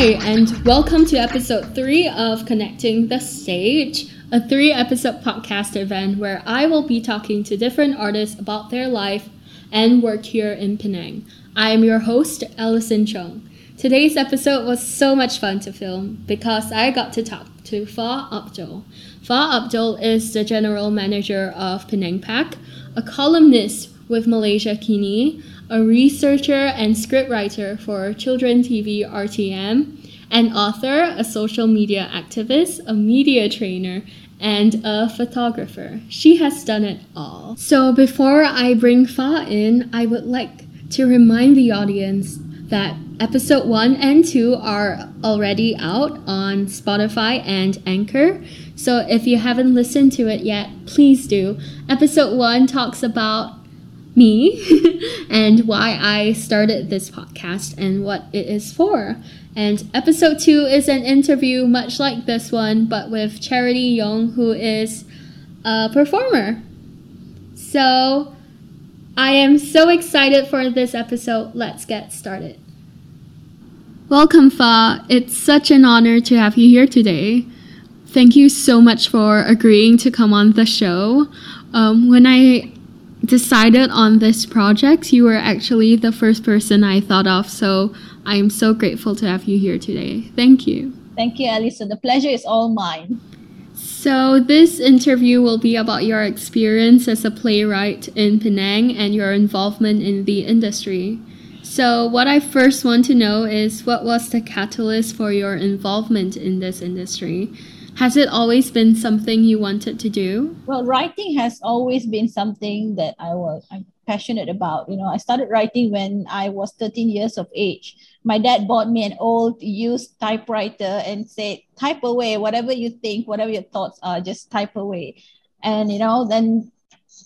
Hi, and welcome to episode three of Connecting the Stage, a three episode podcast event where I will be talking to different artists about their life and work here in Penang. I am your host, Allison Chung. Today's episode was so much fun to film because I got to talk to Fa Abdul. Fa Abdul is the general manager of Penang PAC, a columnist with Malaysiakini, a researcher and scriptwriter for Children TV RTM, an author, a social media activist, a media trainer, and a photographer. She has done it all. So before I bring Fa in, I would like to remind the audience that episode 1 and 2 are already out on Spotify and Anchor. So if you haven't listened to it yet, please do. Episode 1 talks about me and why I started this podcast and what it is for. And episode two is an interview much like this one, but with Charity Young, who is a performer. So I am so excited for this episode. Let's get started. Welcome, Fa. It's such an honor to have you here today. Thank you so much for agreeing to come on the show. Um, when I decided on this project, you were actually the first person I thought of. So I'm so grateful to have you here today. Thank you. Thank you, Alisa. The pleasure is all mine. So, this interview will be about your experience as a playwright in Penang and your involvement in the industry. So, what I first want to know is what was the catalyst for your involvement in this industry? Has it always been something you wanted to do? Well, writing has always been something that I was I'm passionate about. You know, I started writing when I was 13 years of age. My dad bought me an old used typewriter and said, type away whatever you think, whatever your thoughts are, just type away. And you know, then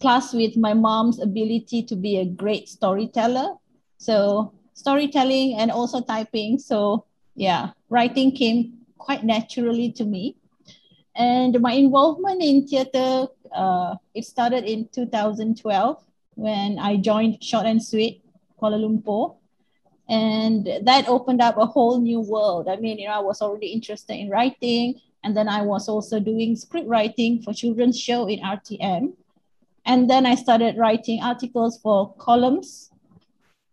plus with my mom's ability to be a great storyteller. So storytelling and also typing. So yeah, writing came quite naturally to me and my involvement in theater, uh, it started in 2012 when I joined Short and Sweet Kuala Lumpur. And that opened up a whole new world. I mean, you know, I was already interested in writing, and then I was also doing script writing for children's show in RTM. And then I started writing articles for columns.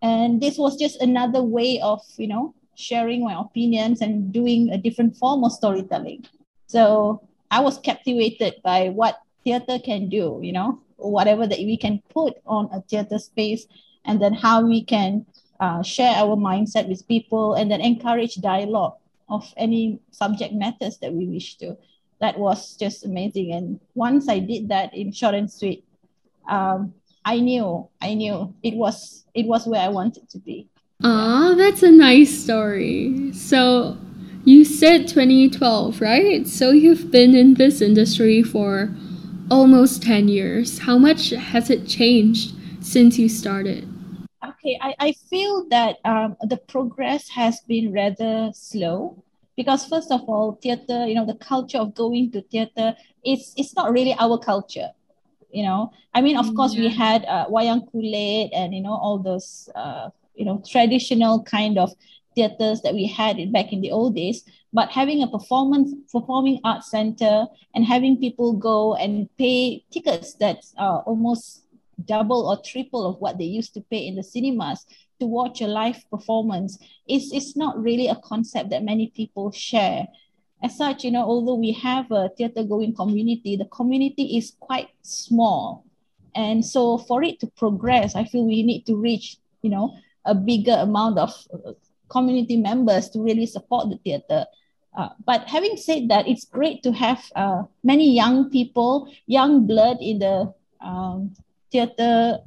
And this was just another way of, you know, sharing my opinions and doing a different form of storytelling. So I was captivated by what theater can do, you know, whatever that we can put on a theater space, and then how we can uh, share our mindset with people and then encourage dialogue of any subject matters that we wish to. That was just amazing. And once I did that in short and sweet, um, I knew, I knew it was it was where I wanted to be. Ah, that's a nice story. So you said 2012, right? So you've been in this industry for almost 10 years. How much has it changed since you started? Okay, I, I feel that um, the progress has been rather slow because first of all, theater, you know, the culture of going to theater, it's, it's not really our culture you know i mean of mm, course we had uh, wayang kulit and you know all those uh, you know traditional kind of theaters that we had back in the old days but having a performance performing arts center and having people go and pay tickets that's uh, almost double or triple of what they used to pay in the cinemas to watch a live performance is is not really a concept that many people share. As such you know although we have a theater going community the community is quite small. And so for it to progress i feel we need to reach you know a bigger amount of community members to really support the theater. Uh, but having said that, it's great to have uh, many young people, young blood in the um, theater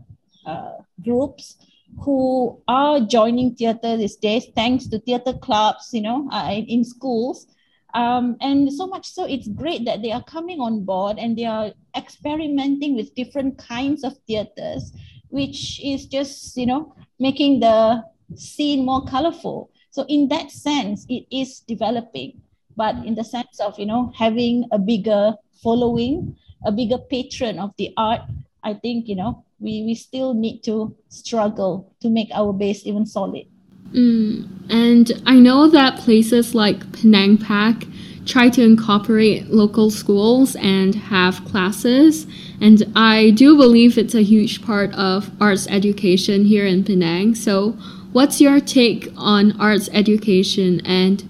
uh, groups who are joining theater these days, thanks to theater clubs, you know, uh, in schools. Um, and so much so, it's great that they are coming on board and they are experimenting with different kinds of theaters, which is just, you know, making the seen more colorful. So in that sense, it is developing. But in the sense of, you know, having a bigger following, a bigger patron of the art, I think, you know, we, we still need to struggle to make our base even solid. Mm. And I know that places like Penang Pac try to incorporate local schools and have classes. And I do believe it's a huge part of arts education here in Penang. So, what's your take on arts education and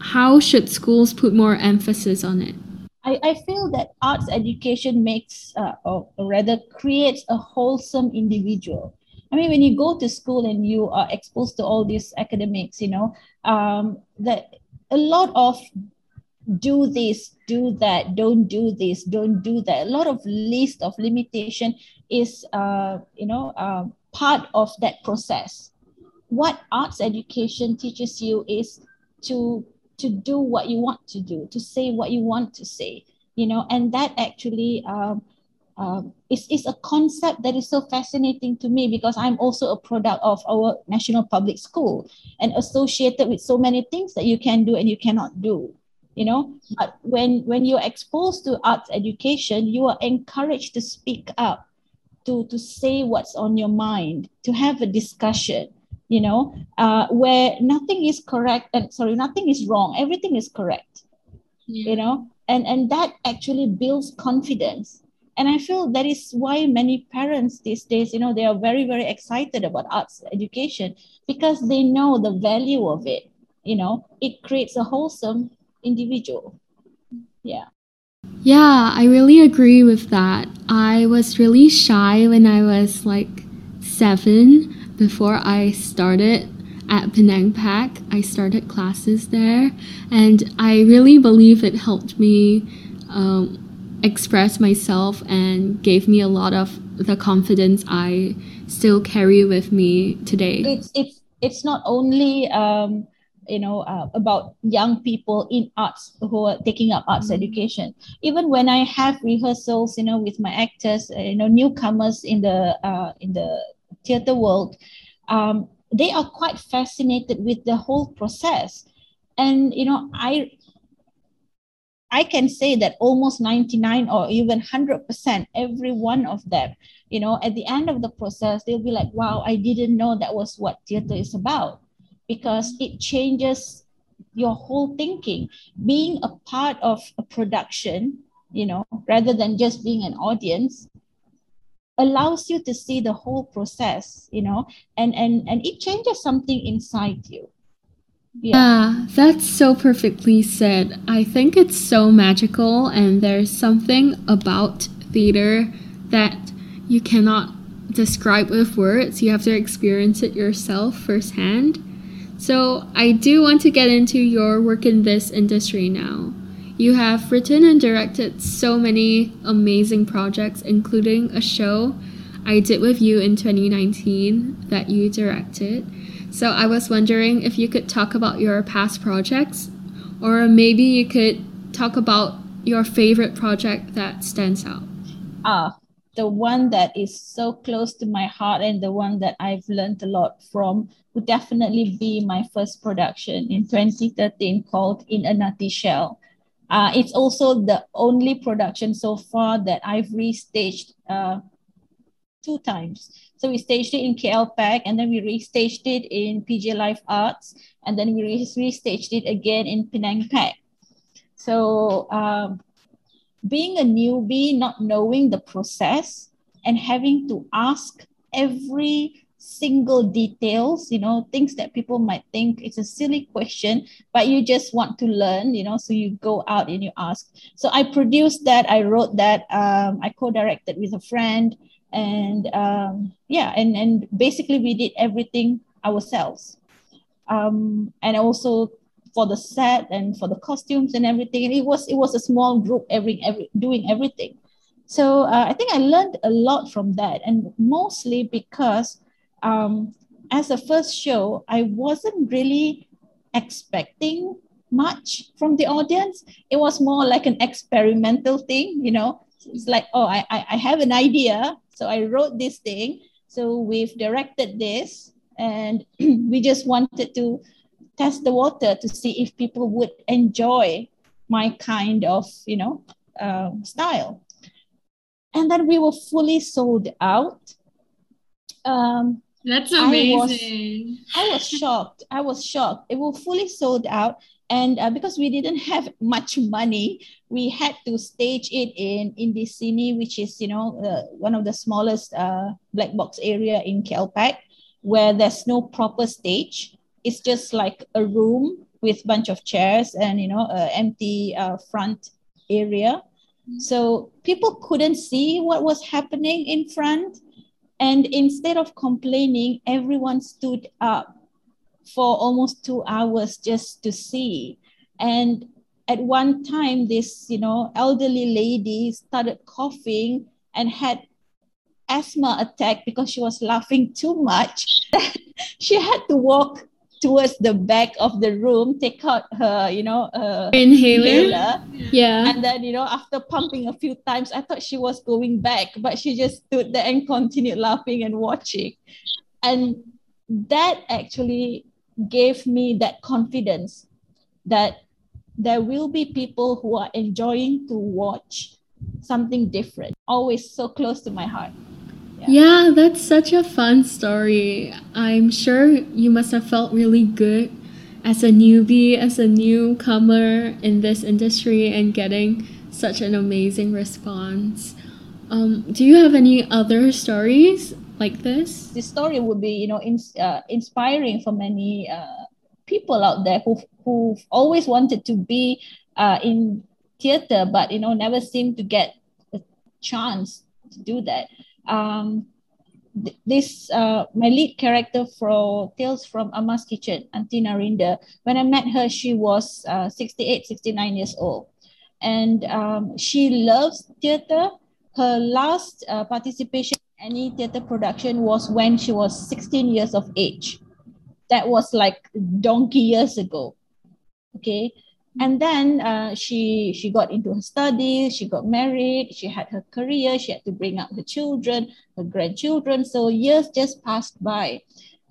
how should schools put more emphasis on it? I, I feel that arts education makes, uh, or rather, creates a wholesome individual. I mean, when you go to school and you are exposed to all these academics, you know, um, that a lot of do this, do that, don't do this, don't do that. A lot of list of limitation is, uh, you know, uh, part of that process. What arts education teaches you is to to do what you want to do, to say what you want to say, you know, and that actually um, um, is, is a concept that is so fascinating to me because I'm also a product of our national public school and associated with so many things that you can do and you cannot do you know. But when when you're exposed to arts education you are encouraged to speak up to to say what's on your mind to have a discussion you know uh, where nothing is correct and sorry nothing is wrong everything is correct yeah. you know and and that actually builds confidence and i feel that is why many parents these days you know they are very very excited about arts education because they know the value of it you know it creates a wholesome individual. Yeah. Yeah, I really agree with that. I was really shy when I was like seven before I started at Penang Pac. I started classes there, and I really believe it helped me um, express myself and gave me a lot of the confidence I still carry with me today. It's it's it's not only um, you know uh, about young people in arts who are taking up arts mm-hmm. education even when i have rehearsals you know with my actors uh, you know newcomers in the uh, in the theater world um, they are quite fascinated with the whole process and you know i i can say that almost 99 or even 100% every one of them you know at the end of the process they'll be like wow i didn't know that was what theater is about because it changes your whole thinking. Being a part of a production, you know, rather than just being an audience, allows you to see the whole process, you know, and and and it changes something inside you. Yeah. yeah, that's so perfectly said. I think it's so magical, and there's something about theater that you cannot describe with words. You have to experience it yourself firsthand. So, I do want to get into your work in this industry now. You have written and directed so many amazing projects, including a show I did with you in 2019 that you directed. So, I was wondering if you could talk about your past projects, or maybe you could talk about your favorite project that stands out. Ah, the one that is so close to my heart and the one that I've learned a lot from would definitely be my first production in 2013 called In a Nutty Shell. Uh, it's also the only production so far that I've restaged uh, two times. So we staged it in KL Pac and then we restaged it in PJ Live Arts and then we restaged it again in Penang PAC. So um, being a newbie, not knowing the process and having to ask every single details, you know, things that people might think it's a silly question, but you just want to learn, you know, so you go out and you ask. So I produced that, I wrote that, um, I co-directed with a friend, and um, yeah, and and basically we did everything ourselves. Um, and also for the set and for the costumes and everything. And it was it was a small group every every doing everything. So uh, I think I learned a lot from that, and mostly because um, as a first show, I wasn't really expecting much from the audience. It was more like an experimental thing, you know. It's like, oh, I, I have an idea. So I wrote this thing. So we've directed this and we just wanted to test the water to see if people would enjoy my kind of you know uh, style and then we were fully sold out um, That's amazing. I was, I was shocked. I was shocked. It was fully sold out. And uh, because we didn't have much money, we had to stage it in Indicine, which is, you know, uh, one of the smallest uh, black box area in KLPac, where there's no proper stage. It's just like a room with bunch of chairs and, you know, an empty uh, front area. So people couldn't see what was happening in front and instead of complaining, everyone stood up for almost two hours just to see. And at one time, this, you know, elderly lady started coughing and had asthma attack because she was laughing too much. she had to walk towards the back of the room, take out her, you know, uh, inhaler. Yeah. And then, you know, after pumping a few times, I thought she was going back, but she just stood there and continued laughing and watching. And that actually gave me that confidence that there will be people who are enjoying to watch something different, always so close to my heart. Yeah. yeah, that's such a fun story. I'm sure you must have felt really good as a newbie, as a newcomer in this industry, and getting such an amazing response. Um, do you have any other stories like this? This story would be, you know, in, uh, inspiring for many uh, people out there who who've always wanted to be uh, in theater, but you know, never seemed to get a chance to do that um, th- this uh, my lead character for Tales from Amma's Kitchen, Auntie Narinda. When I met her, she was uh, 68, 69 years old. And um, she loves theater. Her last uh, participation in any theater production was when she was 16 years of age. That was like donkey years ago. Okay and then uh, she she got into her studies she got married she had her career she had to bring up her children her grandchildren. So years just passed by.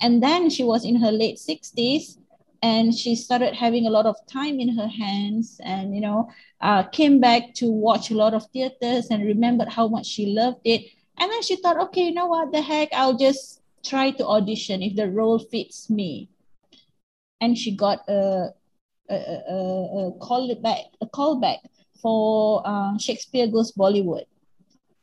And then she was in her late 60s and she started having a lot of time in her hands and you know uh, came back to watch a lot of theaters and remembered how much she loved it. And then she thought okay you know what the heck i'll just try to audition if the role fits me. And she got a a, a, a call back a callback for uh, Shakespeare Goes Bollywood,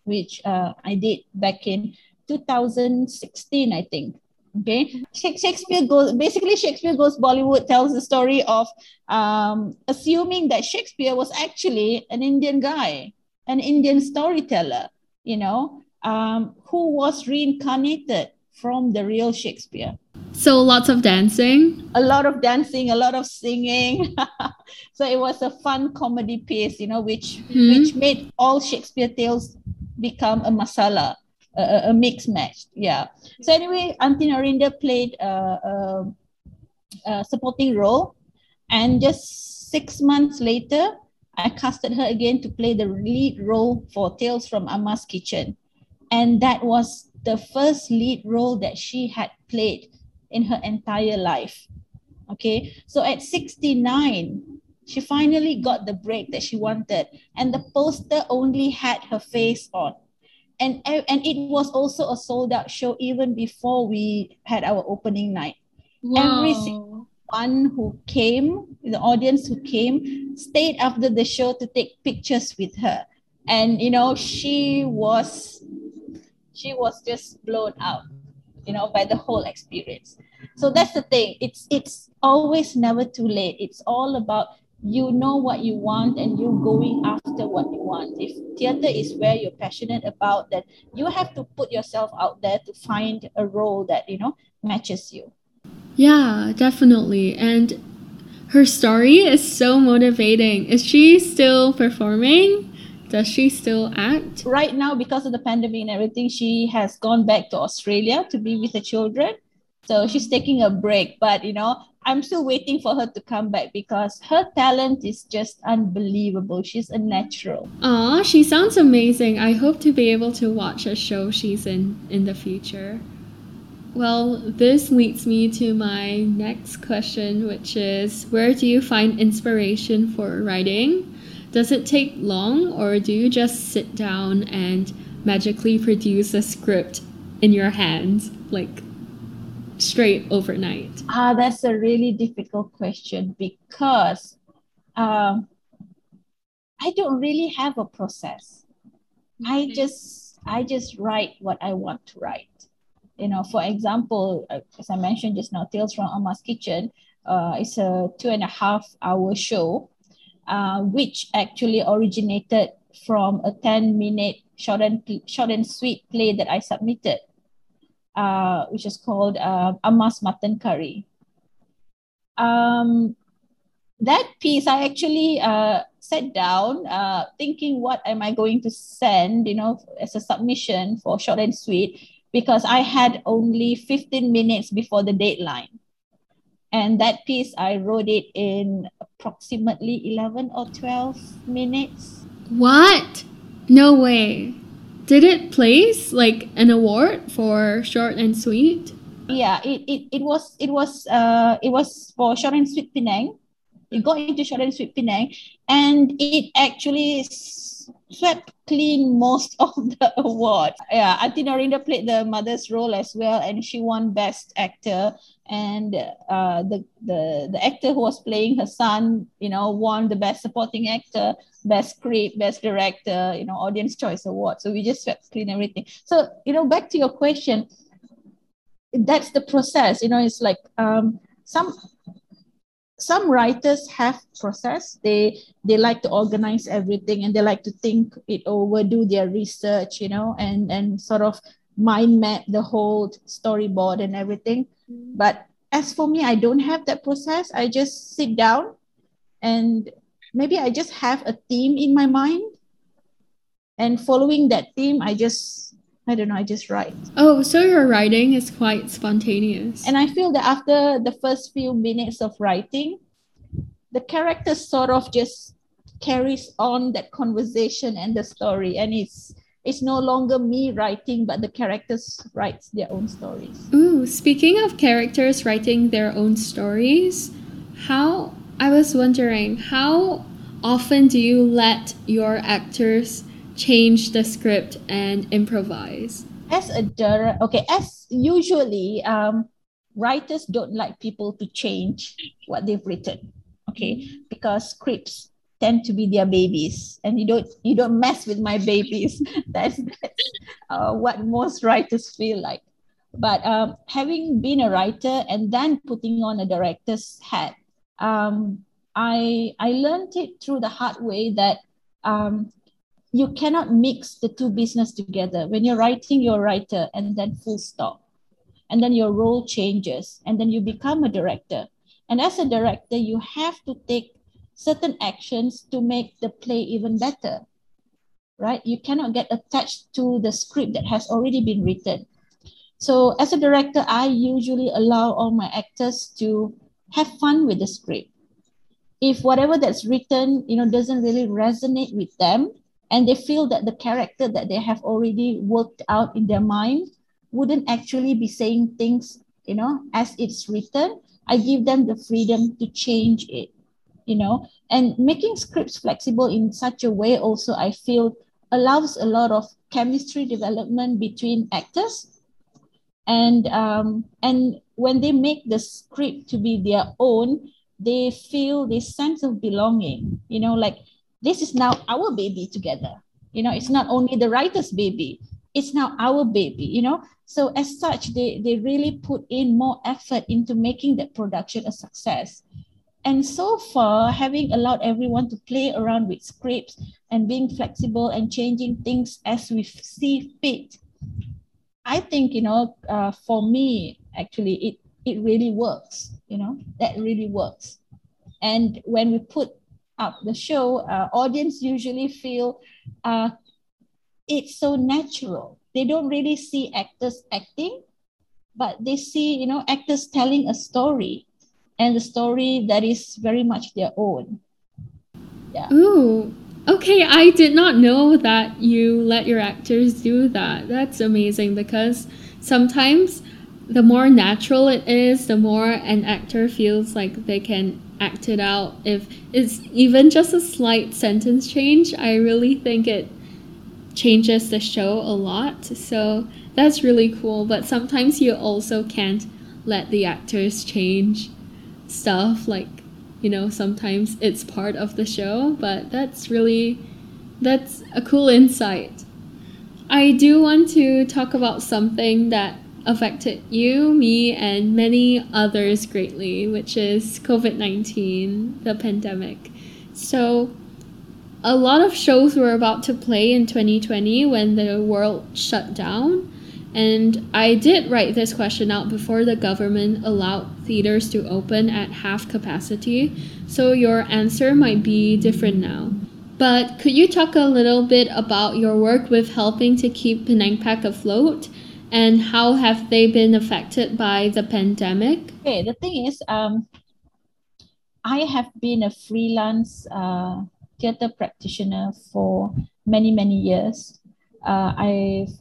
which uh, I did back in 2016, I think. Okay, Shakespeare goes basically Shakespeare Goes Bollywood tells the story of um, assuming that Shakespeare was actually an Indian guy, an Indian storyteller, you know, um, who was reincarnated from the real Shakespeare. So lots of dancing. A lot of dancing, a lot of singing. so it was a fun comedy piece, you know, which mm-hmm. which made all Shakespeare tales become a masala, a, a mixed match. Yeah. So anyway, Auntie Narinda played a, a, a supporting role, and just six months later, I casted her again to play the lead role for Tales from Amma's Kitchen, and that was the first lead role that she had played in her entire life. Okay, so at 69, she finally got the break that she wanted, and the poster only had her face on. And, and it was also a sold out show even before we had our opening night. Wow. Every one who came, the audience who came, stayed after the show to take pictures with her. And you know, she was she was just blown out you know by the whole experience. So that's the thing. It's it's always never too late. It's all about you know what you want and you're going after what you want. If theater is where you're passionate about that you have to put yourself out there to find a role that you know matches you. Yeah definitely. And her story is so motivating. Is she still performing does she still act? Right now, because of the pandemic and everything, she has gone back to Australia to be with the children. So she's taking a break. But, you know, I'm still waiting for her to come back because her talent is just unbelievable. She's a natural. Ah, she sounds amazing. I hope to be able to watch a show she's in in the future. Well, this leads me to my next question, which is where do you find inspiration for writing? Does it take long, or do you just sit down and magically produce a script in your hands? Like, straight overnight? Ah, that's a really difficult question because um, I don't really have a process. I just I just write what I want to write. You know, for example, uh, as I mentioned just now, Tales from Amma's Kitchen. Uh, it's a two and a half hour show, uh, which actually originated from a 10 minute short and short and sweet play that I submitted, uh, which is called uh, Amma's Mutton Curry. Um, that piece, I actually uh, sat down uh, thinking, what am I going to send, you know, as a submission for short and sweet, because I had only 15 minutes before the deadline. And that piece, I wrote it in approximately 11 or 12 minutes. What? No way. Did it place like an award for short and sweet? Yeah, it, it, it was it was uh it was for short and sweet Penang. It got into short and sweet Penang, and it actually swept clean most of the award. Yeah, Aunty Norinda played the mother's role as well, and she won Best Actor. And uh, the the the actor who was playing her son, you know, won the Best Supporting Actor, Best Script, Best Director, you know, Audience Choice Award. So we just swept clean everything. So you know, back to your question, that's the process. You know, it's like um, some some writers have process. They they like to organize everything and they like to think it over do their research you know and and sort of mind map the whole storyboard and everything. But as for me i don't have that process. I just sit down and maybe i just have a theme in my mind. And following that theme i just I don't know, I just write. Oh, so your writing is quite spontaneous. And I feel that after the first few minutes of writing, the character sort of just carries on that conversation and the story. And it's it's no longer me writing, but the characters writes their own stories. Ooh, speaking of characters writing their own stories, how I was wondering how often do you let your actors change the script and improvise? As a director, okay, as usually, um, writers don't like people to change what they've written, okay, because scripts tend to be their babies, and you don't you don't mess with my babies. that's that's uh, what most writers feel like. But um, having been a writer and then putting on a director's hat, um, I I learned it through the hard way that um, you cannot mix the two business together. When you're writing, you're a writer and then full stop. And then your role changes and then you become a director. And as a director, you have to take certain actions to make the play even better, right? You cannot get attached to the script that has already been written. So as a director, I usually allow all my actors to have fun with the script. If whatever that's written, you know, doesn't really resonate with them, and they feel that the character that they have already worked out in their mind wouldn't actually be saying things you know as it's written. I give them the freedom to change it you know. And making scripts flexible in such a way also i feel allows a lot of chemistry development between actors. And um, and when they make the script to be their own they feel this sense of belonging you know like this is now our baby together. You know it's not only the writer's baby it's now our baby you know? So as such they they really put in more effort into making that production a success. And so far having allowed everyone to play around with scripts and being flexible and changing things as we see fit i think you know uh, for me actually it it really works you know? That really works. And when we put up the show, uh, audience usually feel uh, it's so natural. They don't really see actors acting, but they see, you know, actors telling a story and the story that is very much their own. Yeah. Ooh, okay. I did not know that you let your actors do that. That's amazing because sometimes the more natural it is, the more an actor feels like they can act it out. If it's even just a slight sentence change, I really think it changes the show a lot. So that's really cool. But sometimes you also can't let the actors change stuff like you know sometimes it's part of the show but that's really that's a cool insight i do want to talk about something that affected you me and many others greatly which is covid-19 the pandemic so a lot of shows were about to play in 2020 when the world shut down and I did write this question out before the government allowed theaters to open at half capacity, so your answer might be different now. But could you talk a little bit about your work with helping to keep Penang PAC afloat and how have they been affected by the pandemic? Okay, the thing is, um, I have been a freelance uh, theater practitioner for many, many years. Uh, I've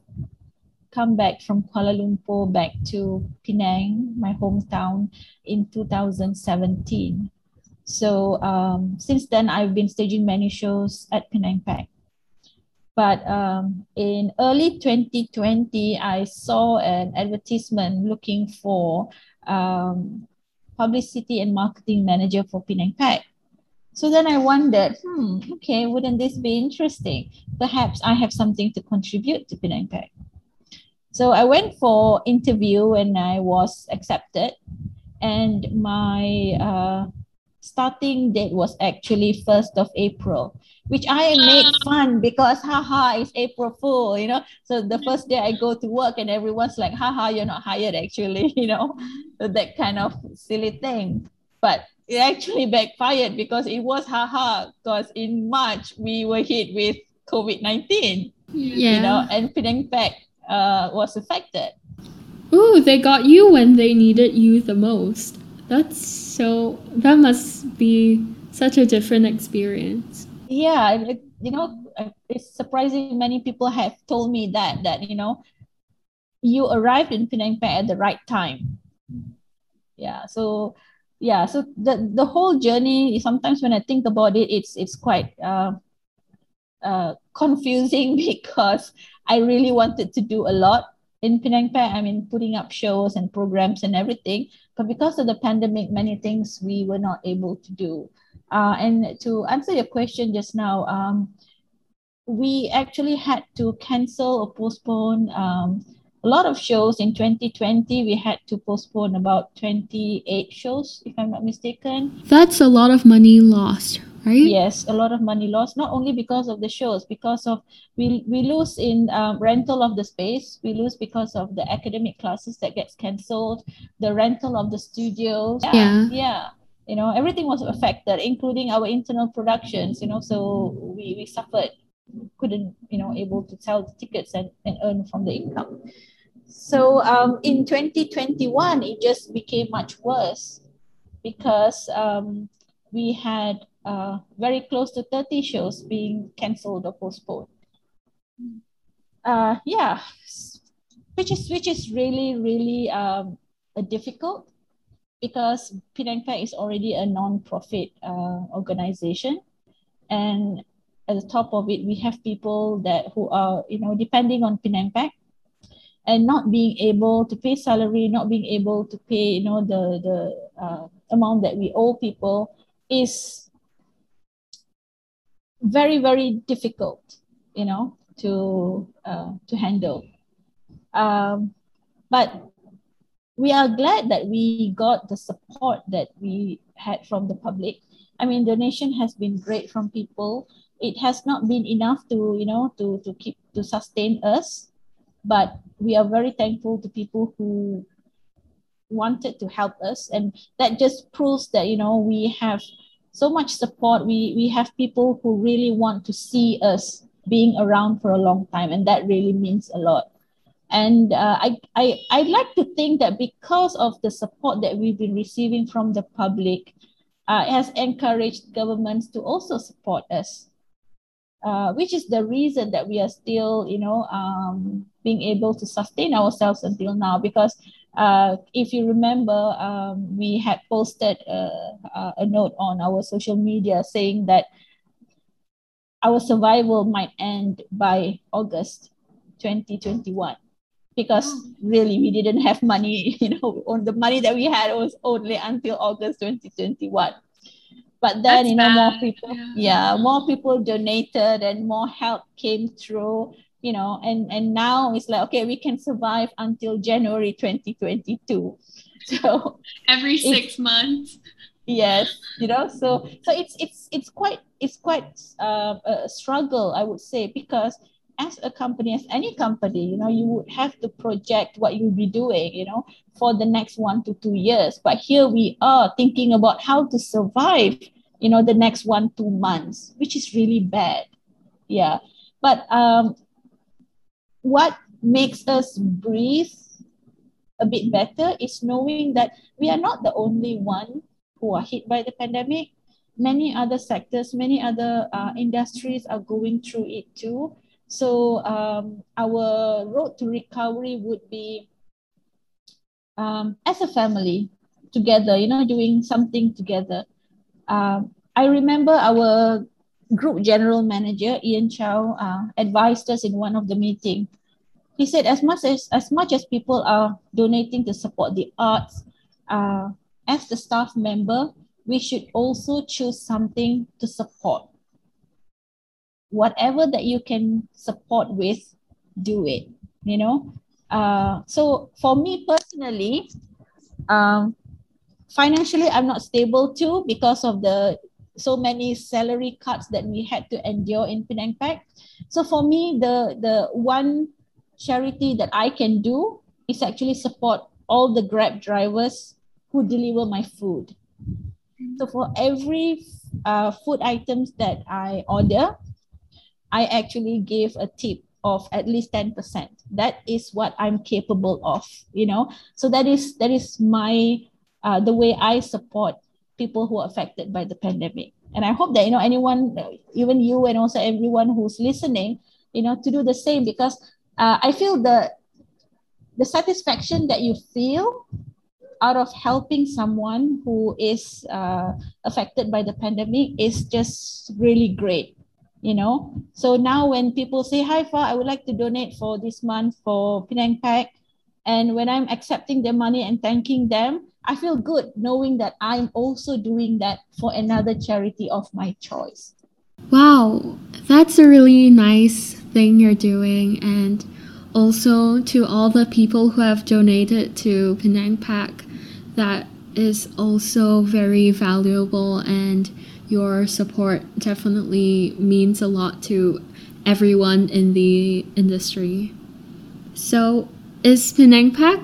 come back from Kuala Lumpur back to Penang, my hometown, in 2017. So um, since then, I've been staging many shows at Penang PAC. But um, in early 2020, I saw an advertisement looking for um, publicity and marketing manager for Penang PAC. So then I wondered, hmm, okay, wouldn't this be interesting? Perhaps I have something to contribute to Penang PAC. So I went for interview and I was accepted. And my uh, starting date was actually 1st of April, which I made fun because haha, it's April Fool, you know. So the first day I go to work and everyone's like, haha, you're not hired actually, you know, so that kind of silly thing. But it actually backfired because it was haha, because in March we were hit with COVID 19, yeah. you know, and Penang PAC uh, was affected. Ooh, they got you when they needed you the most. That's so, that must be such a different experience. Yeah, it, you know, it's surprising many people have told me that, that, you know, you arrived in Penang at the right time. Yeah, so yeah, so the, the whole journey, sometimes when I think about it, it's, it's quite, uh, uh, confusing because I really wanted to do a lot in Penang. I mean, putting up shows and programs and everything. But because of the pandemic, many things we were not able to do. Uh, and to answer your question just now, um, we actually had to cancel or postpone um, a lot of shows in 2020. We had to postpone about 28 shows, if I'm not mistaken. That's a lot of money lost, right? Yes, a lot of money lost, not only because of the shows, because of we, we lose in um, rental of the space, we lose because of the academic classes that gets cancelled, the rental of the studios. Yeah. yeah. yeah. You know, everything was affected, including our internal productions, you know, so we, we suffered, couldn't, you know, able to sell the tickets and, and earn from the income. So um, in 2021, it just became much worse because um, we had uh, very close to 30 shows being cancelled or postponed. Uh, yeah, which is which is really really um, difficult because Penang PAC is already a non-profit uh, organization, and at the top of it, we have people that who are you know depending on Penang PAC and not being able to pay salary, not being able to pay you know the the uh, amount that we owe people is very very difficult you know to uh, to handle. Um, but we are glad that we got the support that we had from the public. I mean donation has been great from people. It has not been enough to you know to to keep to sustain us. But we are very thankful to people who wanted to help us. And that just proves that you know we have so much support. We we have people who really want to see us being around for a long time, and that really means a lot. And uh, I I I like to think that because of the support that we've been receiving from the public, uh, it has encouraged governments to also support us. Uh, which is the reason that we are still, you know, um, being able to sustain ourselves until now. Because uh, if you remember, um, we had posted a, a note on our social media saying that our survival might end by August 2021. because oh. really we didn't have money you know on the money that we had was only until august 2021 but then That's you know bad. more people yeah. yeah more people donated and more help came through you know and and now it's like okay we can survive until january 2022 so every six months. Yes you know so so it's it's it's quite it's quite uh, a struggle i would say because as a company as any company you know you would have to project what you'll be doing you know for the next one to two years. But here we are thinking about how to survive you know the next one two months which is really bad. Yeah. But um what makes us breathe a bit better is knowing that we are not the only one who are hit by the pandemic. Many other sectors, many other uh, industries are going through it too. So um, our road to recovery would be um, as a family together, you know, doing something together. Um, I remember our group general manager, Ian Chow, uh, advised us in one of the meeting. He said, as much as, as much as people are donating to support the arts, uh, as the staff member, we should also choose something to support. Whatever that you can support with, do it, you know. Uh, so for me personally, um, financially, I'm not stable too because of the so many salary cuts that we had to endure in Penang PAC. So for me, the, the one charity that I can do is actually support all the Grab drivers who deliver my food. So for every uh, food items that I order, I actually give a tip of at least 10%. That is what I'm capable of, you know. So that is that is my uh, the way I support people who are affected by the pandemic. And I hope that you know anyone, even you and also everyone who's listening, you know, to do the same because uh, I feel the the satisfaction that you feel out of helping someone who is uh, affected by the pandemic is just really great you know so now when people say hi fa i would like to donate for this month for penang PAC and when i'm accepting their money and thanking them i feel good knowing that i'm also doing that for another charity of my choice. Wow that's a really nice thing you're doing. And also to all the people who have donated to Penang PAC that is also very valuable. And your support definitely means a lot to everyone in the industry. So, is Penang PAC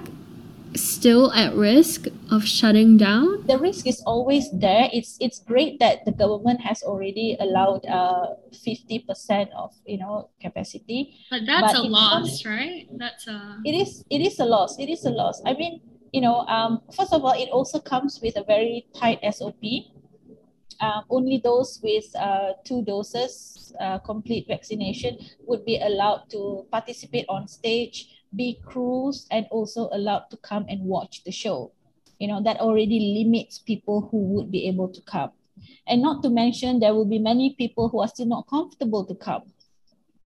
still at risk of shutting down? The risk is always there. It's it's great that the government has already allowed uh fifty percent of you know capacity. But that's but a loss, right? That's a. It is. It is a loss. It is a loss. I mean, you know, um, first of all, it also comes with a very tight SOP. Um, only those with uh, two doses uh, complete vaccination would be allowed to participate on stage, be crews, and also allowed to come and watch the show. You know, that already limits people who would be able to come. And not to mention, there will be many people who are still not comfortable to come,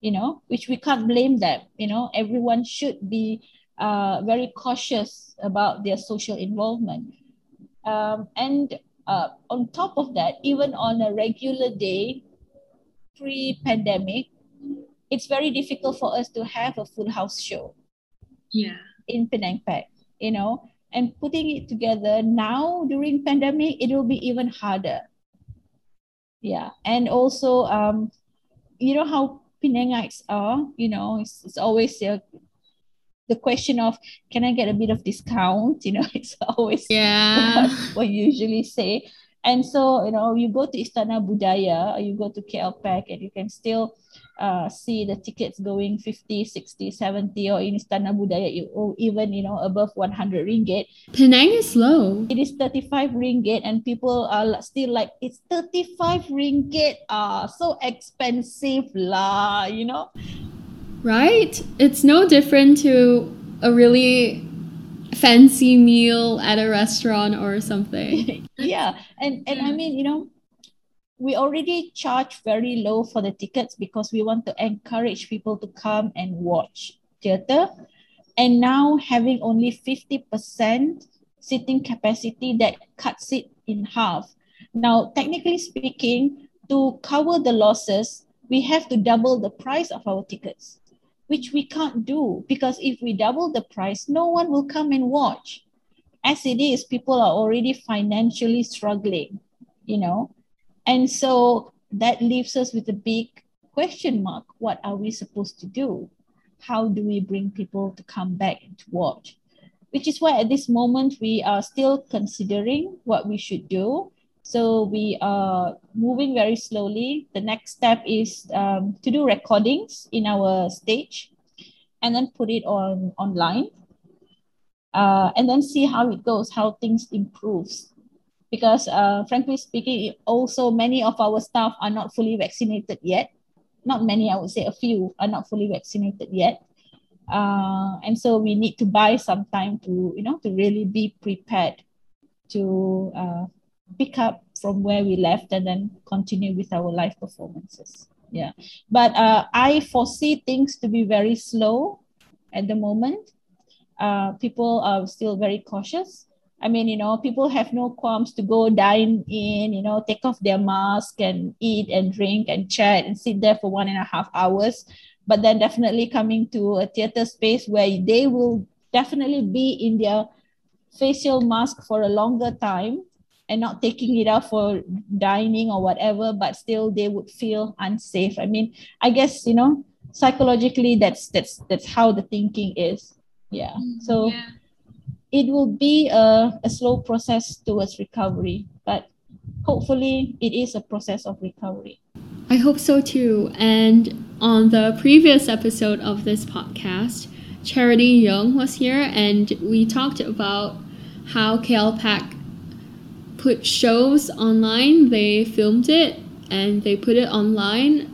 you know, which we can't blame them. You know, everyone should be uh, very cautious about their social involvement. Um, and uh, on top of that, even on a regular day, pre pandemic, it's very difficult for us to have a full house show. Yeah. In Penang PAC, you know, and putting it together now during pandemic, it will be even harder. Yeah. And also, um, you know how Penangites are, you know, it's, it's always uh, the question of can I get a bit of discount? You know, it's always yeah what, what you usually say. And so, you know, you go to Istana Budaya or you go to KL Pac and you can still uh, see the tickets going 50, 60, 70 or in Istana Budaya or even, you know, above 100 ringgit. Penang is low. It is 35 ringgit and people are still like, it's 35 ringgit. Uh, so expensive lah, you know right? It's no different to a really fancy meal at a restaurant or something. yeah. And and I mean, you know, we already charge very low for the tickets because we want to encourage people to come and watch theater. and now having only 50% seating capacity that cuts it in half. Now, technically speaking, to cover the losses, we have to double the price of our tickets, which we can't do because if we double the price, no one will come and watch. As it is, people are already financially struggling, you know. And so that leaves us with a big question mark. What are we supposed to do? How do we bring people to come back and to watch? Which is why at this moment we are still considering what we should do so we are moving very slowly. The next step is um, to do recordings in our stage and then put it on online uh, and then see how it goes, how things improves. Because uh, frankly speaking, also many of our staff are not fully vaccinated yet. Not many, I would say a few are not fully vaccinated yet. Uh, and so we need to buy some time to, you know, to really be prepared to uh, pick up from where we left and then continue with our live performances. Yeah. But uh, I foresee things to be very slow at the moment. Uh, people are still very cautious. I mean, you know, people have no qualms to go dine in, you know, take off their mask and eat and drink and chat and sit there for one and a half hours. But then definitely coming to a theater space where they will definitely be in their facial mask for a longer time and not taking it out for dining or whatever but still they would feel unsafe. I mean i guess you know psychologically that's that's that's how the thinking is. Yeah. Mm, so yeah. it will be a, a slow process towards recovery but hopefully it is a process of recovery. I hope so too. And on the previous episode of this podcast charity young was here and we talked about how KLPAC put shows online. They filmed it and they put it online.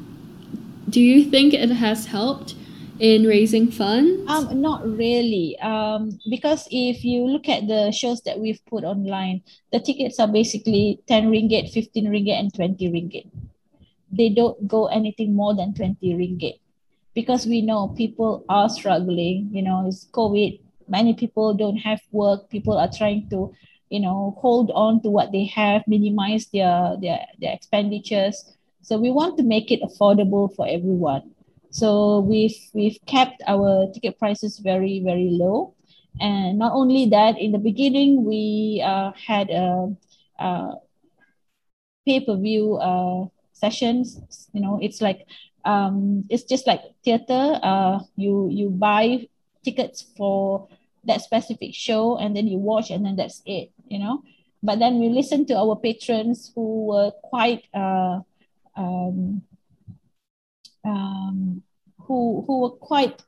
Do you think it has helped in raising funds? Um, not really. Um, because if you look at the shows that we've put online, the tickets are basically 10 ringgit, 15 ringgit, and 20 ringgit. They don't go anything more than 20 ringgit because we know people are struggling. You know, it's COVID. Many people don't have work. People are trying to you know hold on to what they have minimize their their, their expenditures. So we want to make it affordable for everyone. So we've we've kept our ticket prices very very low. And not only that in the beginning we uh, had a, a pay-per-view uh, sessions. You know it's like um, it's just like theater. Uh, you you buy tickets for that specific show and then you watch and then that's it you know? But then we listened to our patrons who were quite uh, um, um, who who were quite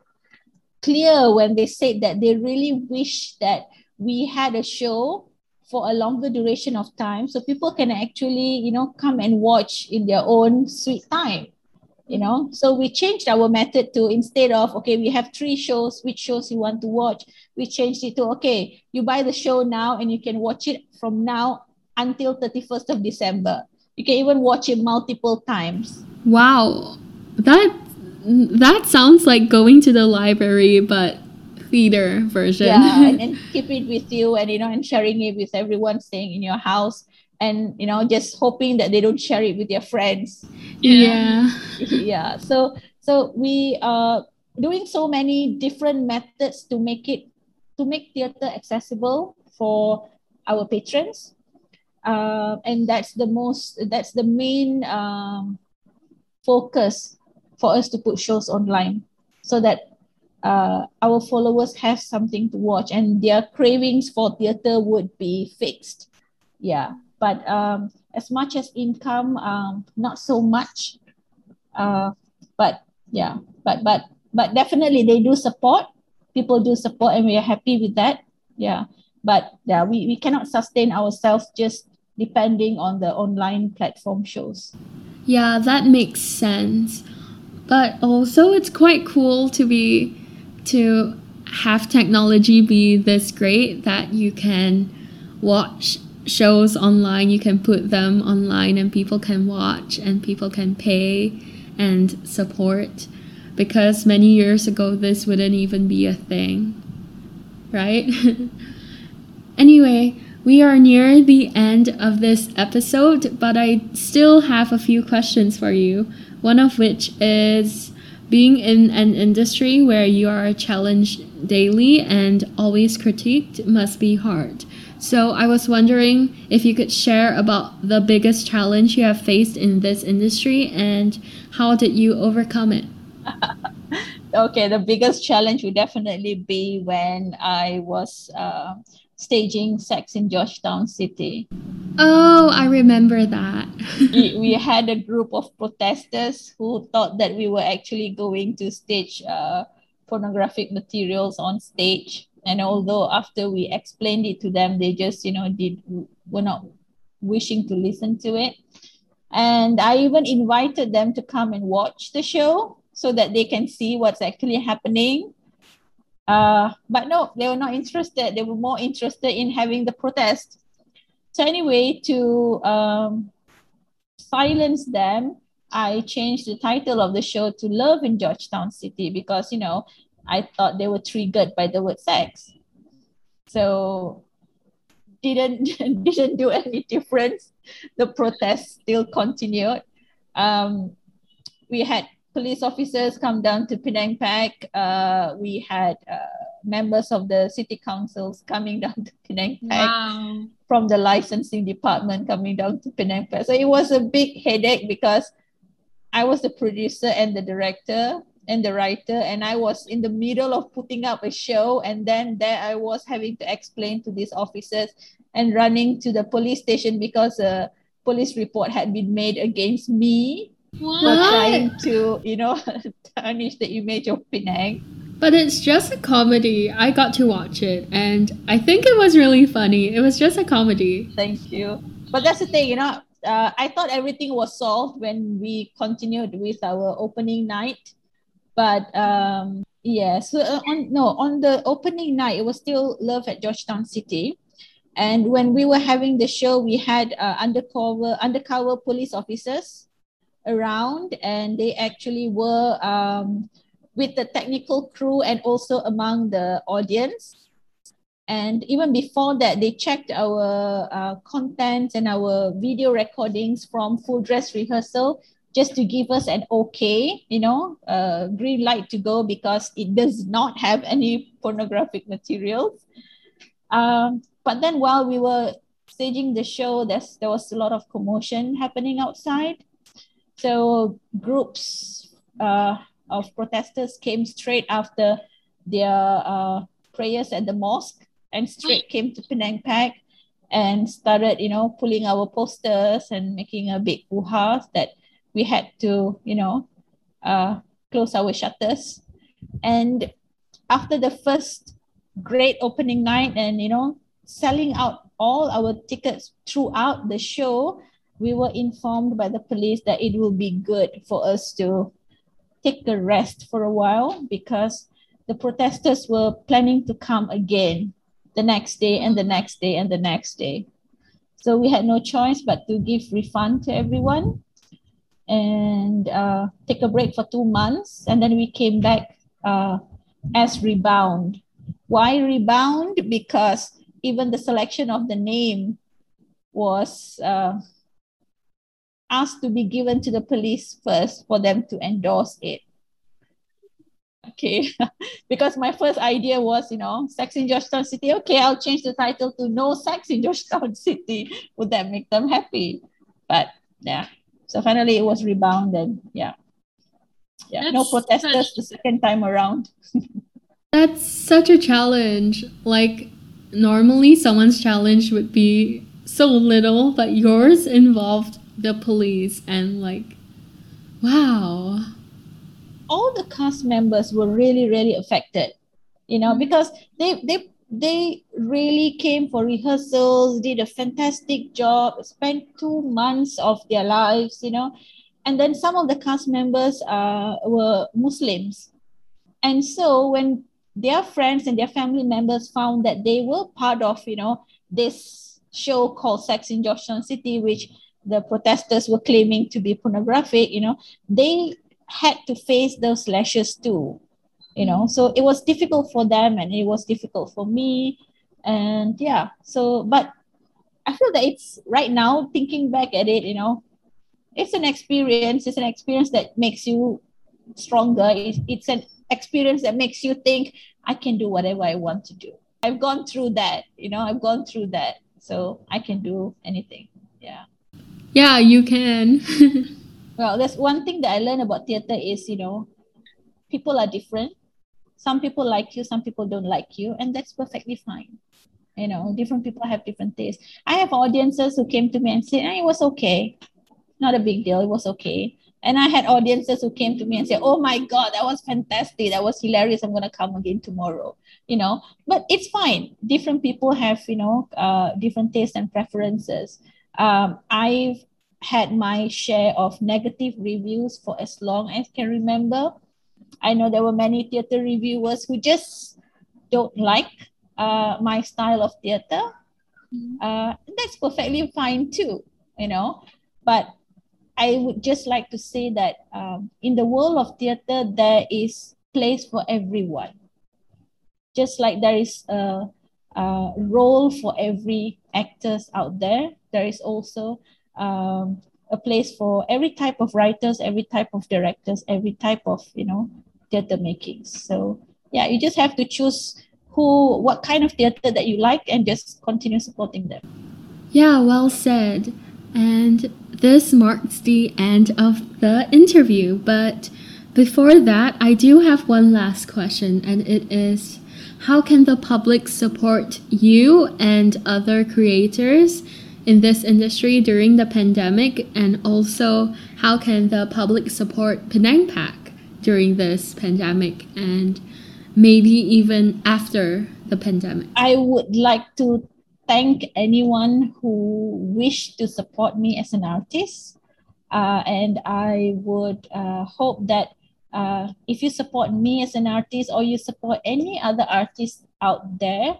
clear when they said that they really wish that we had a show for a longer duration of time so people can actually you know come and watch in their own sweet time you know? So we changed our method to instead of okay we have three shows which shows you want to watch we changed it to okay you buy the show now and you can watch it from now until 31st of december. You can even watch it multiple times. Wow. That that sounds like going to the library but theater version. Yeah and, and keep it with you and you know and sharing it with everyone staying in your house and you know just hoping that they don't share it with their friends. Yeah. Yeah. So so we are doing so many different methods to make it to make theater accessible for our patrons. Uh, and that's the most that's the main um, focus for us to put shows online so that uh, our followers have something to watch and their cravings for theater would be fixed. Yeah but um, as much as income, um, not so much. Uh, but yeah, but but but definitely they do support. People do support, and we are happy with that. Yeah, but yeah, we, we cannot sustain ourselves just depending on the online platform shows. Yeah, that makes sense. But also, it's quite cool to be to have technology be this great that you can watch shows online you can put them online and people can watch and people can pay and support because many years ago this wouldn't even be a thing. Right? anyway, we are near the end of this episode, but I still have a few questions for you. One of which is being in an industry where you are challenged daily and always critiqued must be hard. So I was wondering if you could share about the biggest challenge you have faced in this industry and how did you overcome it? okay, the biggest challenge would definitely be when I was uh, staging sex in Georgetown City. Oh, I remember that. we, we, had a group of protesters who thought that we were actually going to stage uh, pornographic materials on stage. And although after we explained it to them, they just, you know, did were not wishing to listen to it. And I even invited them to come and watch the show so that they can see what's actually happening uh, but no, they were not interested. They were more interested in having the protest. So anyway, to um, silence them, I changed the title of the show to Love in Georgetown City because, you know, I thought they were triggered by the word sex. So didn't didn't do any difference. The protest still continued. Um, we had police officers come down to Penang PAC. Uh, we had uh, members of the city councils coming down to Penang PAC wow. from the licensing department coming down to Penang PAC. So it was a big headache because I was the producer and the director and the writer, and I was in the middle of putting up a show, and then there I was having to explain to these officers and running to the police station because a police report had been made against me what? for trying to, you know, tarnish the image of Penang. But it's just a comedy. I got to watch it and I think it was really funny. It was just a comedy. Thank you. But that's the thing, you know, uh, I thought everything was solved when we continued with our opening night. But um, yeah, so uh, on no on the opening night, it was still Love at Georgetown City. And when we were having the show, we had uh, undercover undercover police officers around and they actually were um, with the technical crew and also among the audience. And even before that, they checked our uh, content and our video recordings from full dress rehearsal just to give us an okay, you know, uh, green light to go because it does not have any pornographic materials. Um, but then while we were staging the show, there's, there was a lot of commotion happening outside. So groups uh, of protesters came straight after their uh, prayers at the mosque and straight came to Penang PAC and started, you know, pulling our posters and making a big hoo that we had to, you know, uh, close our shutters. And after the first great opening night and, you know, selling out all our tickets throughout the show, we were informed by the police that it will be good for us to take a rest for a while because the protesters were planning to come again the next day and the next day and the next day. So we had no choice but to give refund to everyone and uh, take a break for two months. And then we came back uh, as Rebound. Why Rebound? Because even the selection of the name was uh, asked to be given to the police first for them to endorse it. Okay, because my first idea was, you know, sex in Georgetown City. Okay, I'll change the title to No Sex in Georgetown City. Would that make them happy? But yeah, so finally it was rebounded. Yeah. Yeah, That's no protesters such... the second time around. That's such a challenge. Like, normally someone's challenge would be so little, but yours involved the police and like wow all the cast members were really really affected you know mm-hmm. because they they they really came for rehearsals did a fantastic job spent two months of their lives you know. And then some of the cast members uh, were muslims. And so when their friends and their family members found that they were part of you know this show called sex in georgetown city which the protesters were claiming to be pornographic, you know, they had to face those lashes too you know? So it was difficult for them and it was difficult for me. And yeah so but i feel that it's right now thinking back at it you know it's an experience it's an experience that makes you stronger. It's, it's an experience that makes you think i can do whatever i want to do. I've gone through that you know? I've gone through that. So i can do anything. Yeah. Yeah you can. Well that's one thing that i learned about theater is you know people are different some people like you some people don't like you and that's perfectly fine. You know different people have different tastes. I have audiences who came to me and said hey, it was okay. Not a big deal it was okay. And i had audiences who came to me and said oh my god that was fantastic. That was hilarious. I'm going to come again tomorrow. You know but it's fine. Different people have you know uh, different tastes and preferences. Um, i've had my share of negative reviews for as long as I can remember I know there were many theater reviewers who just don't like uh, my style of theater. Mm-hmm. Uh, that's perfectly fine too, you know. But I would just like to say that um, in the world of theater, there is place for everyone. Just like there is a, a role for every actors out there, there is also um, a place for every type of writers, every type of directors, every type of you know theater makings. So yeah, you just have to choose who, what kind of theater that you like, and just continue supporting them. Yeah, well said. And this marks the end of the interview. But before that, I do have one last question, and it is how can the public support you and other creators in this industry during the pandemic? And also, how can the public support Penang PAC during this pandemic and maybe even after the pandemic? I would like to thank anyone who wished to support me as an artist. Uh, and I would uh, hope that uh, if you support me as an artist or you support any other artist out there,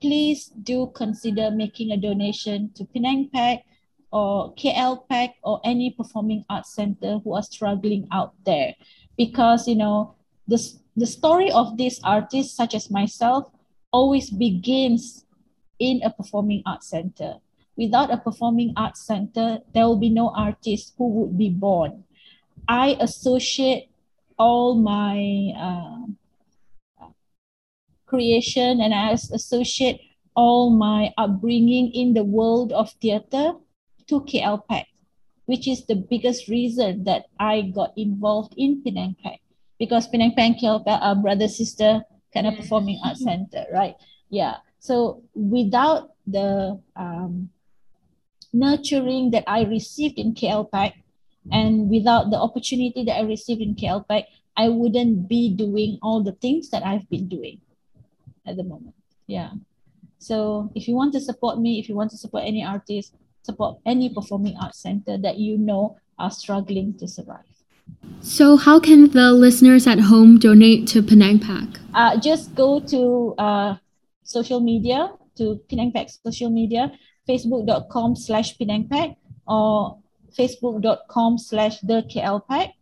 please do consider making a donation to Penang PAC or KL PAC or any performing arts center who are struggling out there. Because you know the, the story of these artists such as myself always begins in a performing arts center. Without a performing arts center there will be no artist who would be born. I associate all my uh, creation and i associate all my upbringing in the world of theater to KL PAC which is the biggest reason that I got involved in Penang PAC because Penang PAC and are brother sister kind of performing arts center, right? Yeah. So without the um, nurturing that I received in KL PAC and without the opportunity that I received in KL PAC, I wouldn't be doing all the things that I've been doing at the moment. Yeah. So if you want to support me, if you want to support any artist, support any performing arts center that you know are struggling to survive. So, how can the listeners at home donate to Penang PAC? Uh, just go to uh, social media, to Penang PAC social media, facebook.com slash Penang PAC or facebook.com slash the KL PAC.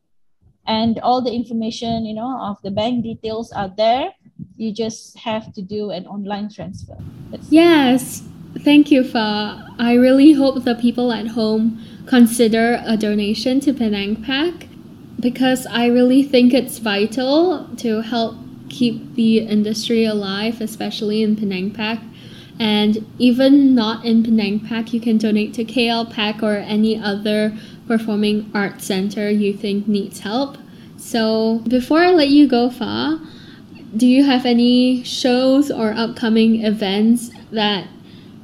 And all the information, you know, of the bank details are there. You just have to do an online transfer. That's yes. Thank you, Fa. I really hope the people at home consider a donation to Penang PAC because I really think it's vital to help keep the industry alive, especially in Penang PAC. And even not in Penang PAC, you can donate to KL PAC or any other performing arts center you think needs help. So before I let you go, Fa, do you have any shows or upcoming events that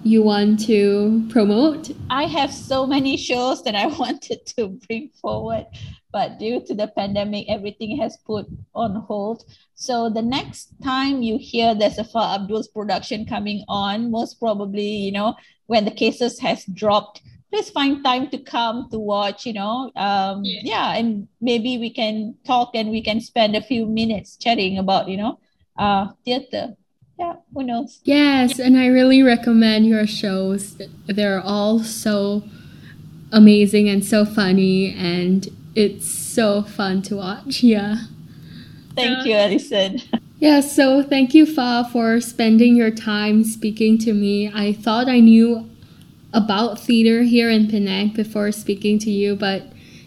you want to promote? I have so many shows that I wanted to bring forward, but due to the pandemic, everything has put on hold. So the next time you hear there's a Fa Abdul's production coming on, most probably, you know, when the cases has dropped, please find time to come to watch, you know. Um, yeah. yeah, and maybe we can talk and we can spend a few minutes chatting about, you know, uh, theater yeah, who knows? Yes, and I really recommend your shows. They're all so amazing and so funny and it's so fun to watch. Yeah. Thank you, Allison. Yeah, so thank you, Fa, for spending your time speaking to me. I thought I knew about theater here in Penang before speaking to you, but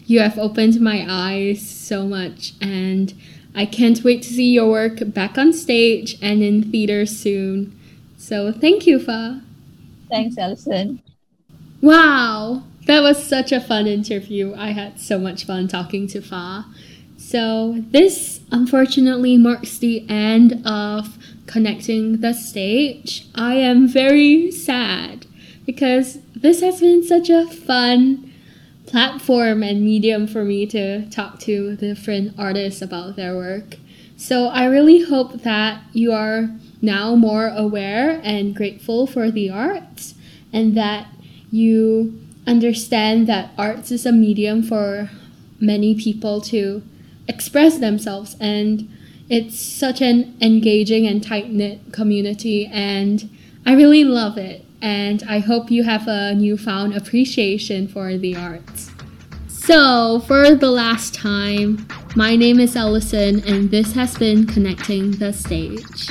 you have opened my eyes so much, and I can't wait to see your work back on stage and in theater soon. So thank you, Fa. Thanks, Allison. Wow, that was such a fun interview. I had so much fun talking to Fa. So, this unfortunately marks the end of connecting the stage. I am very sad because this has been such a fun platform and medium for me to talk to different artists about their work. So, I really hope that you are now more aware and grateful for the arts and that you understand that arts is a medium for many people to express themselves and it's such an engaging and tight-knit community and i really love it and i hope you have a newfound appreciation for the arts. So for the last time my name is Allison and this has been connecting the stage